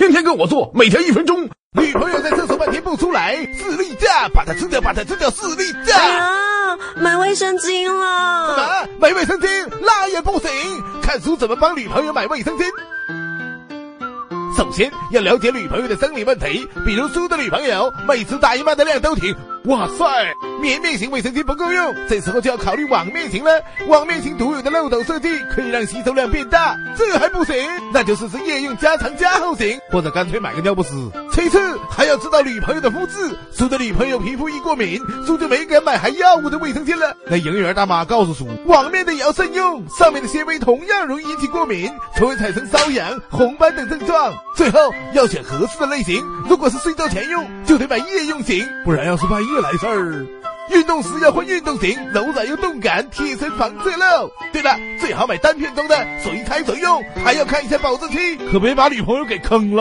天天跟我做，每天一分钟。女朋友在厕所半天不出来，士力架，把它吃掉，把它吃掉，士力架。啊，买卫生巾了。什么？买卫生巾？那也不行。看书怎么帮女朋友买卫生巾？首先要了解女朋友的生理问题，比如输的女朋友每次大姨妈的量都挺，哇塞，绵面型卫生巾不够用，这时候就要考虑网面型了。网面型独有的漏斗设计可以让吸收量变大，这还不行，那就试试夜用加长加厚型，或者干脆买个尿不湿。其次还要知道女朋友的肤质，说的女朋友皮肤易过敏，苏就没敢买含药物的卫生巾了。那营业员大妈告诉叔，网面的也要慎用，上面的纤维同样容易引起过敏，从而产生瘙痒、红斑等症状。最后要选合适的类型，如果是睡觉前用，就得买夜用型，不然要是半夜来事儿，运动时要换运动型，柔软又动感，贴身防侧漏。对了，最好买单片装的，随拆随用，还要看一下保质期，可别把女朋友给坑了。